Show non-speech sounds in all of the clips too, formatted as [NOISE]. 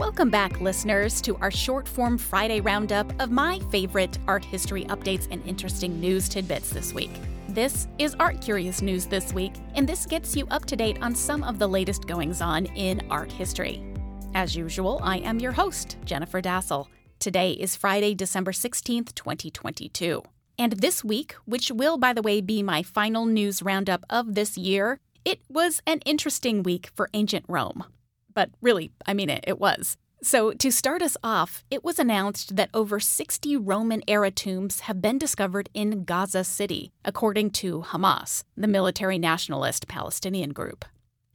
Welcome back, listeners, to our short form Friday roundup of my favorite art history updates and interesting news tidbits this week. This is Art Curious News this week, and this gets you up to date on some of the latest goings on in art history. As usual, I am your host, Jennifer Dasal. Today is Friday, December 16th, 2022. And this week, which will, by the way, be my final news roundup of this year, it was an interesting week for ancient Rome. But really, I mean it, it was. So, to start us off, it was announced that over 60 Roman era tombs have been discovered in Gaza City, according to Hamas, the military nationalist Palestinian group.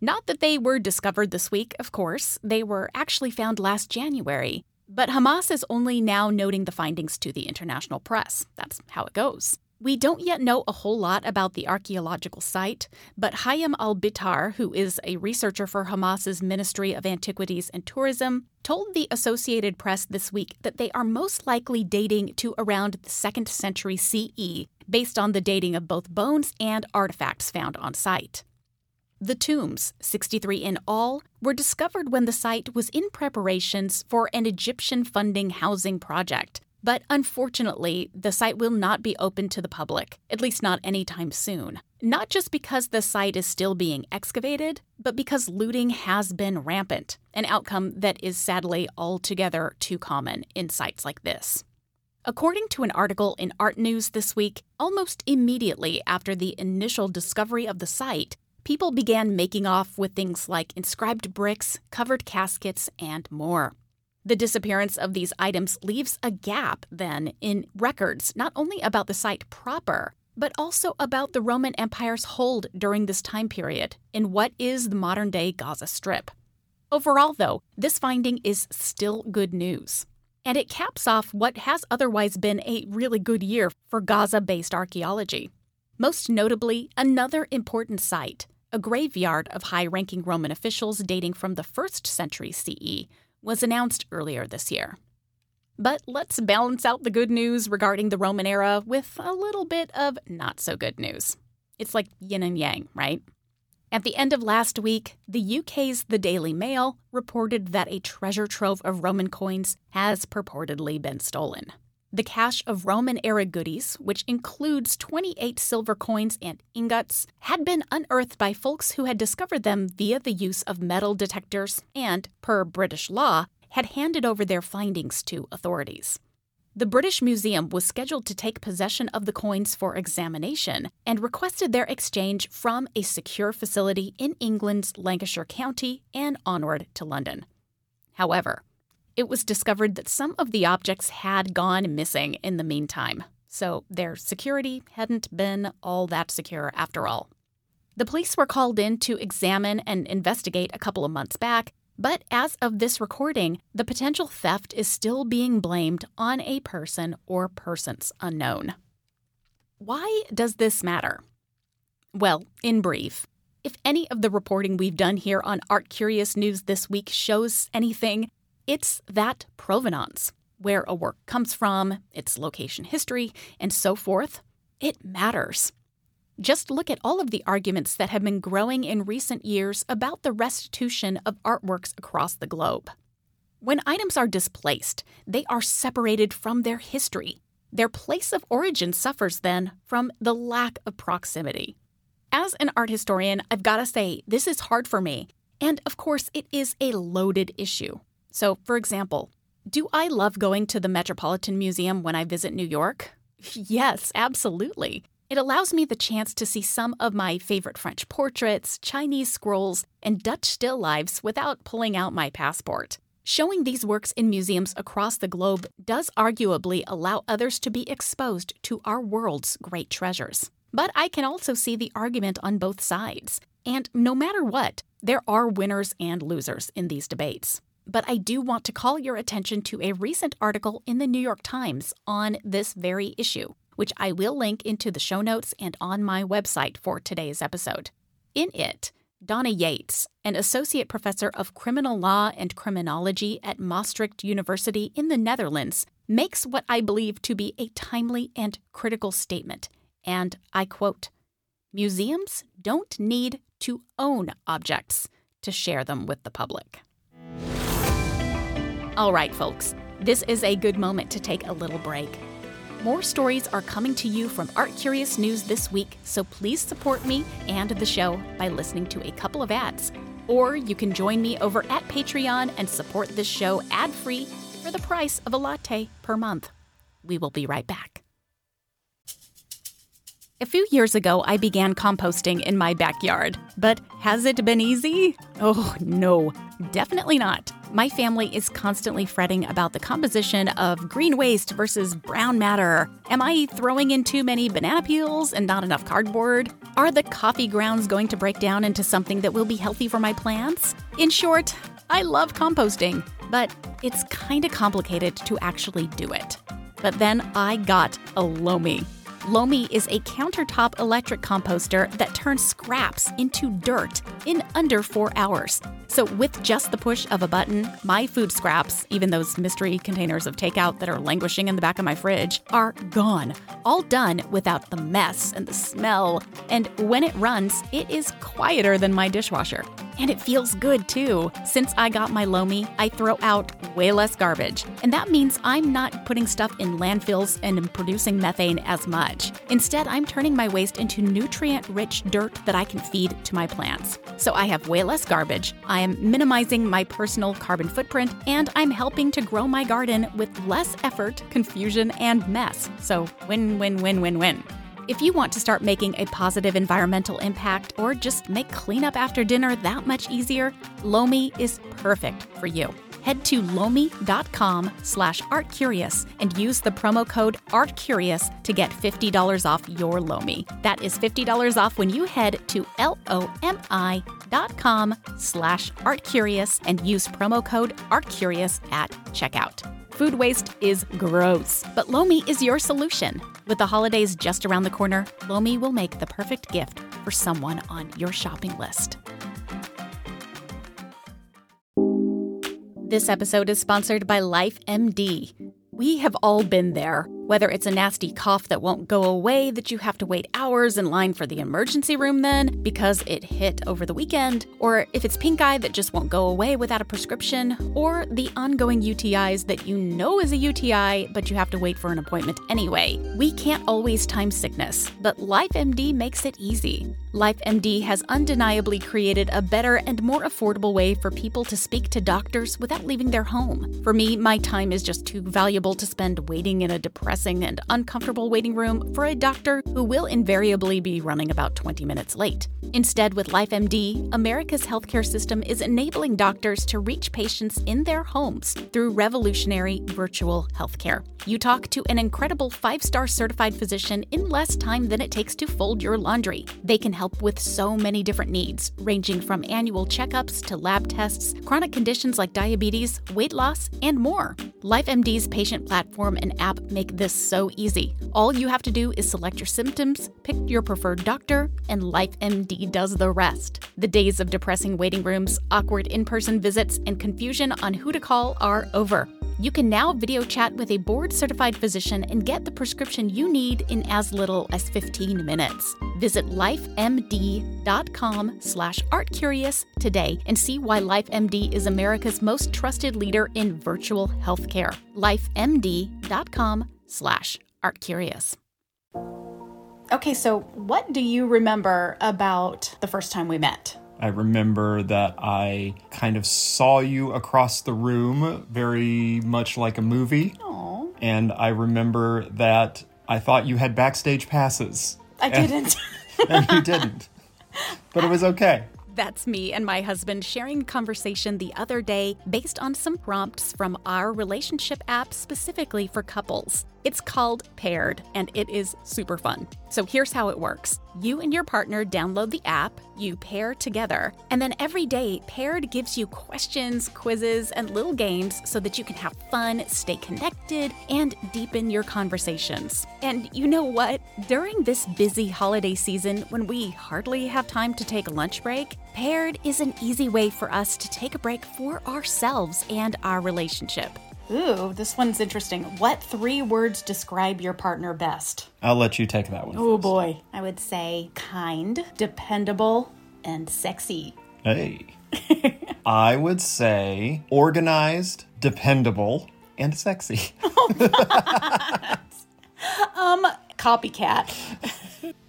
Not that they were discovered this week, of course, they were actually found last January, but Hamas is only now noting the findings to the international press. That's how it goes. We don't yet know a whole lot about the archaeological site, but Hayam al Bitar, who is a researcher for Hamas's Ministry of Antiquities and Tourism, told the Associated Press this week that they are most likely dating to around the 2nd century CE, based on the dating of both bones and artifacts found on site. The tombs, 63 in all, were discovered when the site was in preparations for an Egyptian funding housing project. But unfortunately, the site will not be open to the public, at least not anytime soon. Not just because the site is still being excavated, but because looting has been rampant, an outcome that is sadly altogether too common in sites like this. According to an article in Art News this week, almost immediately after the initial discovery of the site, people began making off with things like inscribed bricks, covered caskets, and more. The disappearance of these items leaves a gap, then, in records not only about the site proper, but also about the Roman Empire's hold during this time period in what is the modern day Gaza Strip. Overall, though, this finding is still good news. And it caps off what has otherwise been a really good year for Gaza based archaeology. Most notably, another important site, a graveyard of high ranking Roman officials dating from the 1st century CE, was announced earlier this year. But let's balance out the good news regarding the Roman era with a little bit of not so good news. It's like yin and yang, right? At the end of last week, the UK's The Daily Mail reported that a treasure trove of Roman coins has purportedly been stolen. The cache of Roman era goodies, which includes 28 silver coins and ingots, had been unearthed by folks who had discovered them via the use of metal detectors and, per British law, had handed over their findings to authorities. The British Museum was scheduled to take possession of the coins for examination and requested their exchange from a secure facility in England's Lancashire County and onward to London. However, it was discovered that some of the objects had gone missing in the meantime, so their security hadn't been all that secure after all. The police were called in to examine and investigate a couple of months back, but as of this recording, the potential theft is still being blamed on a person or persons unknown. Why does this matter? Well, in brief, if any of the reporting we've done here on Art Curious News this week shows anything, it's that provenance, where a work comes from, its location history, and so forth. It matters. Just look at all of the arguments that have been growing in recent years about the restitution of artworks across the globe. When items are displaced, they are separated from their history. Their place of origin suffers then from the lack of proximity. As an art historian, I've got to say, this is hard for me. And of course, it is a loaded issue. So, for example, do I love going to the Metropolitan Museum when I visit New York? [LAUGHS] yes, absolutely. It allows me the chance to see some of my favorite French portraits, Chinese scrolls, and Dutch still lifes without pulling out my passport. Showing these works in museums across the globe does arguably allow others to be exposed to our world's great treasures. But I can also see the argument on both sides. And no matter what, there are winners and losers in these debates. But I do want to call your attention to a recent article in the New York Times on this very issue, which I will link into the show notes and on my website for today's episode. In it, Donna Yates, an associate professor of criminal law and criminology at Maastricht University in the Netherlands, makes what I believe to be a timely and critical statement. And I quote Museums don't need to own objects to share them with the public. All right, folks, this is a good moment to take a little break. More stories are coming to you from Art Curious News this week, so please support me and the show by listening to a couple of ads. Or you can join me over at Patreon and support this show ad free for the price of a latte per month. We will be right back. A few years ago, I began composting in my backyard. But has it been easy? Oh, no, definitely not. My family is constantly fretting about the composition of green waste versus brown matter. Am I throwing in too many banana peels and not enough cardboard? Are the coffee grounds going to break down into something that will be healthy for my plants? In short, I love composting, but it's kind of complicated to actually do it. But then I got a Lomi. Lomi is a countertop electric composter that turns scraps into dirt in under four hours. So, with just the push of a button, my food scraps, even those mystery containers of takeout that are languishing in the back of my fridge, are gone. All done without the mess and the smell. And when it runs, it is quieter than my dishwasher. And it feels good too. Since I got my Lomi, I throw out way less garbage. And that means I'm not putting stuff in landfills and producing methane as much. Instead, I'm turning my waste into nutrient rich dirt that I can feed to my plants. So I have way less garbage, I am minimizing my personal carbon footprint, and I'm helping to grow my garden with less effort, confusion, and mess. So win, win, win, win, win. If you want to start making a positive environmental impact or just make cleanup after dinner that much easier, Lomi is perfect for you. Head to lomi.com slash artcurious and use the promo code ARTCurious to get $50 off your Lomi. That is $50 off when you head to L-O-M-I dot com slash artcurious and use promo code ARTCurious at checkout. Food waste is gross, but Lomi is your solution. With the holidays just around the corner, Lomi will make the perfect gift for someone on your shopping list. This episode is sponsored by LifeMD. We have all been there whether it's a nasty cough that won't go away that you have to wait hours in line for the emergency room then because it hit over the weekend, or if it's pink eye that just won't go away without a prescription, or the ongoing UTIs that you know is a UTI but you have to wait for an appointment anyway. We can't always time sickness, but LifeMD makes it easy. LifeMD has undeniably created a better and more affordable way for people to speak to doctors without leaving their home. For me, my time is just too valuable to spend waiting in a depressing depressing and uncomfortable waiting room for a doctor who will invariably be running about 20 minutes late. Instead, with LifeMD, America's healthcare system is enabling doctors to reach patients in their homes through revolutionary virtual healthcare. You talk to an incredible five star certified physician in less time than it takes to fold your laundry. They can help with so many different needs, ranging from annual checkups to lab tests, chronic conditions like diabetes, weight loss, and more. LifeMD's patient platform and app make this so easy. All you have to do is select your symptoms, pick your preferred doctor, and LifeMD does the rest. The days of depressing waiting rooms, awkward in person visits, and confusion on who to call are over. You can now video chat with a board certified physician and get the prescription you need in as little as 15 minutes. Visit lifemd.com slash artcurious today and see why LifeMD is America's most trusted leader in virtual healthcare. lifemd.com slash artcurious. Okay, so what do you remember about the first time we met? I remember that I kind of saw you across the room, very much like a movie. Aww. And I remember that I thought you had backstage passes. I didn't. [LAUGHS] and you didn't. But it was okay. That's me and my husband sharing conversation the other day based on some prompts from our relationship app specifically for couples. It's called Paired and it is super fun. So here's how it works. You and your partner download the app, you pair together, and then every day, Paired gives you questions, quizzes, and little games so that you can have fun, stay connected, and deepen your conversations. And you know what? During this busy holiday season, when we hardly have time to take a lunch break, Paired is an easy way for us to take a break for ourselves and our relationship. Ooh, this one's interesting. What three words describe your partner best? I'll let you take that one. Oh boy. I would say kind, dependable, and sexy. Hey. [LAUGHS] I would say organized, dependable, and sexy. [LAUGHS] [LAUGHS] Um, copycat.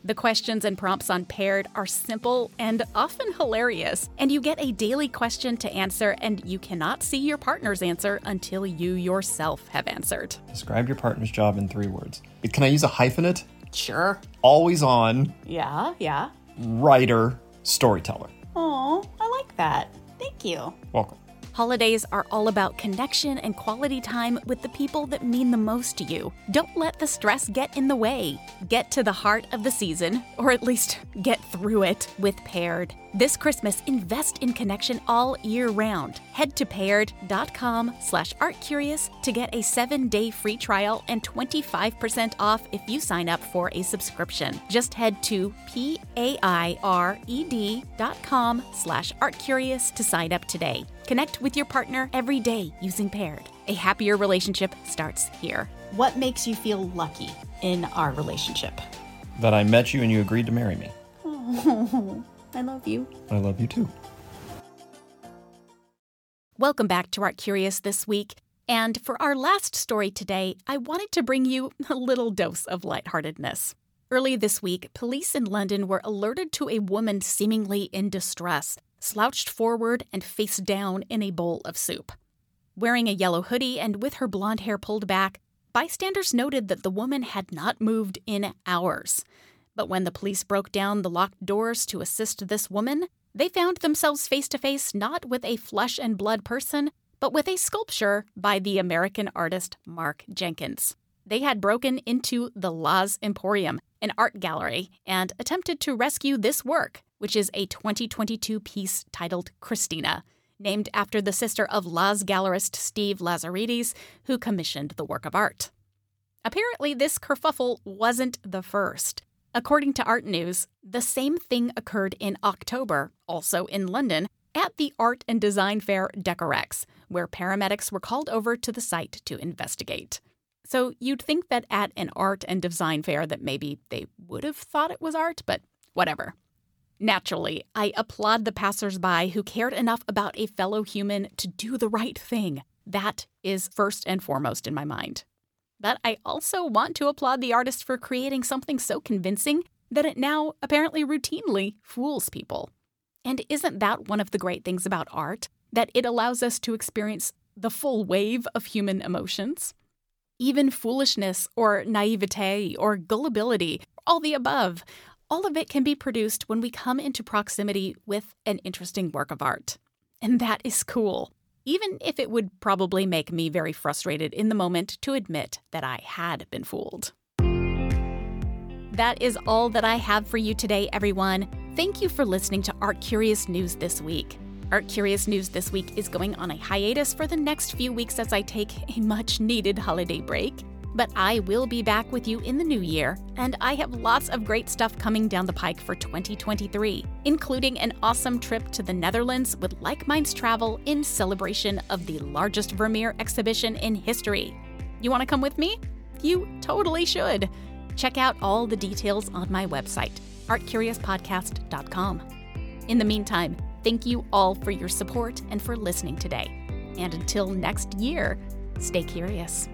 The questions and prompts on Paired are simple and often hilarious, and you get a daily question to answer, and you cannot see your partner's answer until you yourself have answered. Describe your partner's job in three words. Can I use a hyphenate? Sure. Always on, Yeah, yeah. writer, storyteller. Oh, I like that. Thank you. Welcome. Holidays are all about connection and quality time with the people that mean the most to you. Don't let the stress get in the way. Get to the heart of the season, or at least get through it with Paired. This Christmas, invest in connection all year round. Head to paired.com slash artcurious to get a seven-day free trial and 25% off if you sign up for a subscription. Just head to P-A-I-R-E-D dot com slash artcurious to sign up today. Connect with your partner every day using Paired. A happier relationship starts here. What makes you feel lucky in our relationship? That I met you and you agreed to marry me. Oh, [LAUGHS] I love you. I love you too. Welcome back to Art Curious this week. And for our last story today, I wanted to bring you [LAUGHS] a little dose of lightheartedness. Early this week, police in London were alerted to a woman seemingly in distress, slouched forward and face down in a bowl of soup. Wearing a yellow hoodie and with her blonde hair pulled back, bystanders noted that the woman had not moved in hours. But when the police broke down the locked doors to assist this woman, they found themselves face to face not with a flesh and blood person, but with a sculpture by the American artist Mark Jenkins. They had broken into the Laz Emporium, an art gallery, and attempted to rescue this work, which is a 2022 piece titled Christina, named after the sister of Laz gallerist Steve Lazarides, who commissioned the work of art. Apparently, this kerfuffle wasn't the first. According to Art News, the same thing occurred in October, also in London, at the art and design fair Decorex, where paramedics were called over to the site to investigate. So you'd think that at an art and design fair that maybe they would have thought it was art, but whatever. Naturally, I applaud the passersby who cared enough about a fellow human to do the right thing. That is first and foremost in my mind. But I also want to applaud the artist for creating something so convincing that it now apparently routinely fools people. And isn't that one of the great things about art? That it allows us to experience the full wave of human emotions? Even foolishness or naivete or gullibility, all the above, all of it can be produced when we come into proximity with an interesting work of art. And that is cool even if it would probably make me very frustrated in the moment to admit that I had been fooled. That is all that I have for you today, everyone. Thank you for listening to Art Curious News this week. Art Curious News this week is going on a hiatus for the next few weeks as I take a much needed holiday break. But I will be back with you in the new year, and I have lots of great stuff coming down the pike for 2023, including an awesome trip to the Netherlands with Like Minds Travel in celebration of the largest Vermeer exhibition in history. You want to come with me? You totally should. Check out all the details on my website, artcuriouspodcast.com. In the meantime, thank you all for your support and for listening today. And until next year, stay curious.